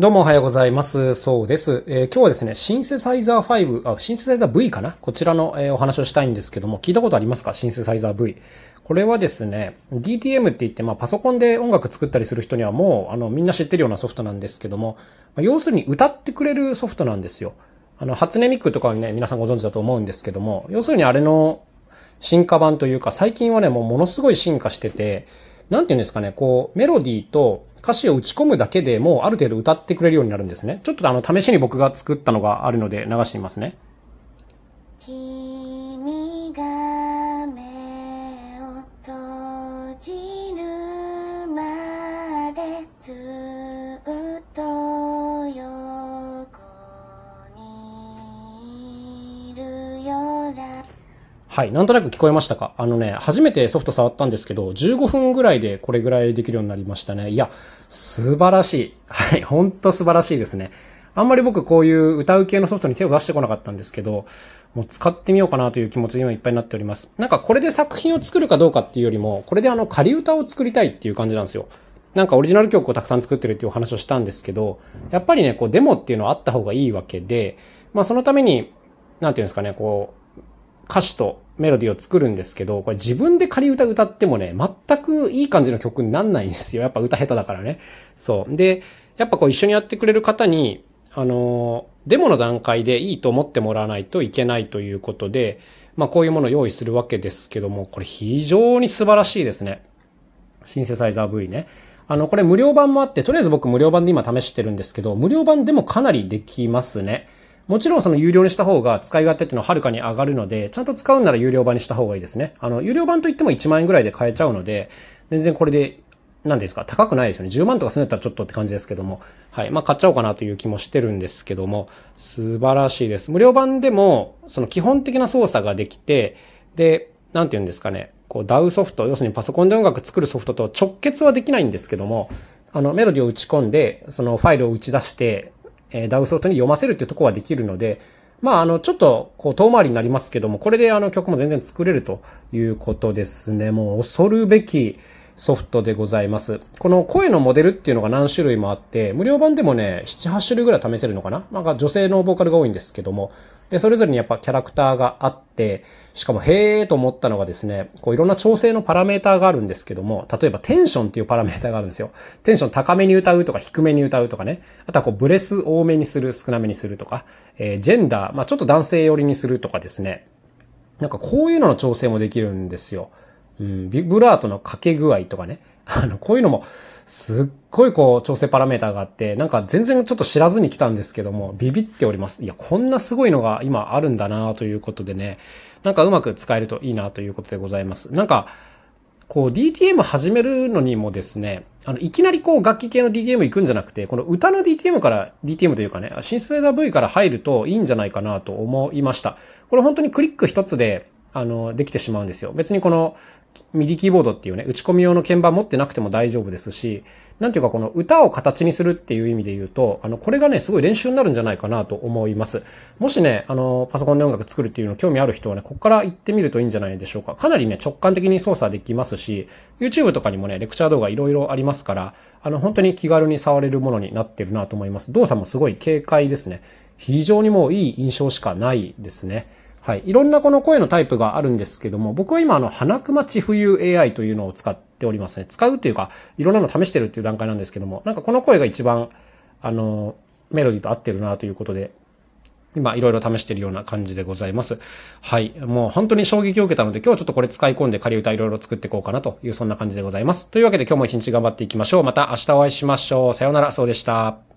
どうもおはようございます。そうです。えー、今日はですね、シンセサイザー5、あ、シンセサイザー V かな？こちらの、えー、お話をしたいんですけども、聞いたことありますか？シンセサイザー V。これはですね、DTM って言って、まあ、パソコンで音楽作ったりする人にはもう、あの、みんな知ってるようなソフトなんですけども、まあ、要するに歌ってくれるソフトなんですよ。あの、初音ミックとかはね、皆さんご存知だと思うんですけども、要するにあれの進化版というか、最近はね、もうものすごい進化してて、なんていうんですかね、こう、メロディーと歌詞を打ち込むだけでもうある程度歌ってくれるようになるんですね。ちょっとあの、試しに僕が作ったのがあるので流してみますね。はい。なんとなく聞こえましたか？あのね、初めてソフト触ったんですけど、15分ぐらいでこれぐらいできるようになりましたね。いや、素晴らしい。はい。ほんと素晴らしいですね。あんまり僕こういう歌う系のソフトに手を出してこなかったんですけど、もう使ってみようかなという気持ちで今いっぱいになっております。なんかこれで作品を作るかどうかっていうよりも、これであの仮歌を作りたいっていう感じなんですよ。なんかオリジナル曲をたくさん作ってるっていうお話をしたんですけど、やっぱりね、こうデモっていうのはあった方がいいわけで、まあそのために、なんていうんですかね、こう、歌詞とメロディーを作るんですけど、これ自分で仮歌歌ってもね、全くいい感じの曲になんないんですよ。やっぱ歌下手だからね。そう。で、やっぱこう一緒にやってくれる方に、あの、デモの段階でいいと思ってもらわないといけないということで、まあこういうものを用意するわけですけども、これ非常に素晴らしいですね。シンセサイザー V ね。あの、これ無料版もあって、とりあえず僕無料版で今試してるんですけど、無料版でもかなりできますね。もちろんその有料にした方が使い勝手っていうのははるかに上がるので、ちゃんと使うなら有料版にした方がいいですね。あの、有料版といっても1万円ぐらいで買えちゃうので、全然これで、何ですか、高くないですよね。10万とかすんだったらちょっとって感じですけども。はい。まあ、買っちゃおうかなという気もしてるんですけども、素晴らしいです。無料版でも、その基本的な操作ができて、で、なんて言うんですかね。こう、DAW ソフト、要するにパソコンで音楽作るソフトと直結はできないんですけども、あの、メロディを打ち込んで、そのファイルを打ち出して、えー、 DAW ソフトに読ませるっていうことはできるので、まあ、あの、ちょっと、こう、遠回りになりますけども、これであの曲も全然作れるということですね。もう恐るべきソフトでございます。この声のモデルっていうのが何種類もあって、無料版でもね、7、8種類ぐらい試せるのかな？なんか女性のボーカルが多いんですけども、で、それぞれにやっぱキャラクターがあって、しかもへーと思ったのがですね、こういろんな調整のパラメーターがあるんですけども、例えばテンションっていうパラメーターがあるんですよ。テンション高めに歌うとか低めに歌うとかね。あとはこうブレス多めにする、少なめにするとか、えー、ジェンダー、まあちょっと男性寄りにするとかですね。なんかこういうのの調整もできるんですよ。うん、ビブラートのかけ具合とかね。あの、こういうのも、すっごいこう調整パラメーターがあって、なんか全然ちょっと知らずに来たんですけども、ビビっております。いや、こんなすごいのが今あるんだなということでね、なんかうまく使えるといいなということでございます。なんか、こう DTM 始めるのにもですね、あの、いきなりこう楽器系の DTM 行くんじゃなくて、この歌の DTM から、DTM というかね、シンセサイザー V から入るといいんじゃないかなと思いました。これ本当にクリック一つで、あの、できてしまうんですよ。別にこの、ミディキーボードっていうね、打ち込み用の鍵盤持ってなくても大丈夫ですし、なんていうかこの歌を形にするっていう意味で言うと、あの、これがね、すごい練習になるんじゃないかなと思います。もしね、あの、パソコンで音楽作るっていうの興味ある人はね、ここから行ってみるといいんじゃないでしょうか。かなりね、直感的に操作できますし、YouTube とかにもね、レクチャー動画いろいろありますから、あの、本当に気軽に触れるものになってるなと思います。動作もすごい軽快ですね。非常にもういい印象しかないですね。はい。いろんなこの声のタイプがあるんですけども、僕は今あの、花熊地冬 AI というのを使っておりますね。使うっていうか、いろんなの試してるっていう段階なんですけども、なんかこの声が一番、あの、メロディーと合ってるなということで、今いろいろ試してるような感じでございます。はい。もう本当に衝撃を受けたので、今日はちょっとこれ使い込んで仮歌いろいろ作っていこうかなという、そんな感じでございます。というわけで今日も一日頑張っていきましょう。また明日お会いしましょう。さようなら、そうでした。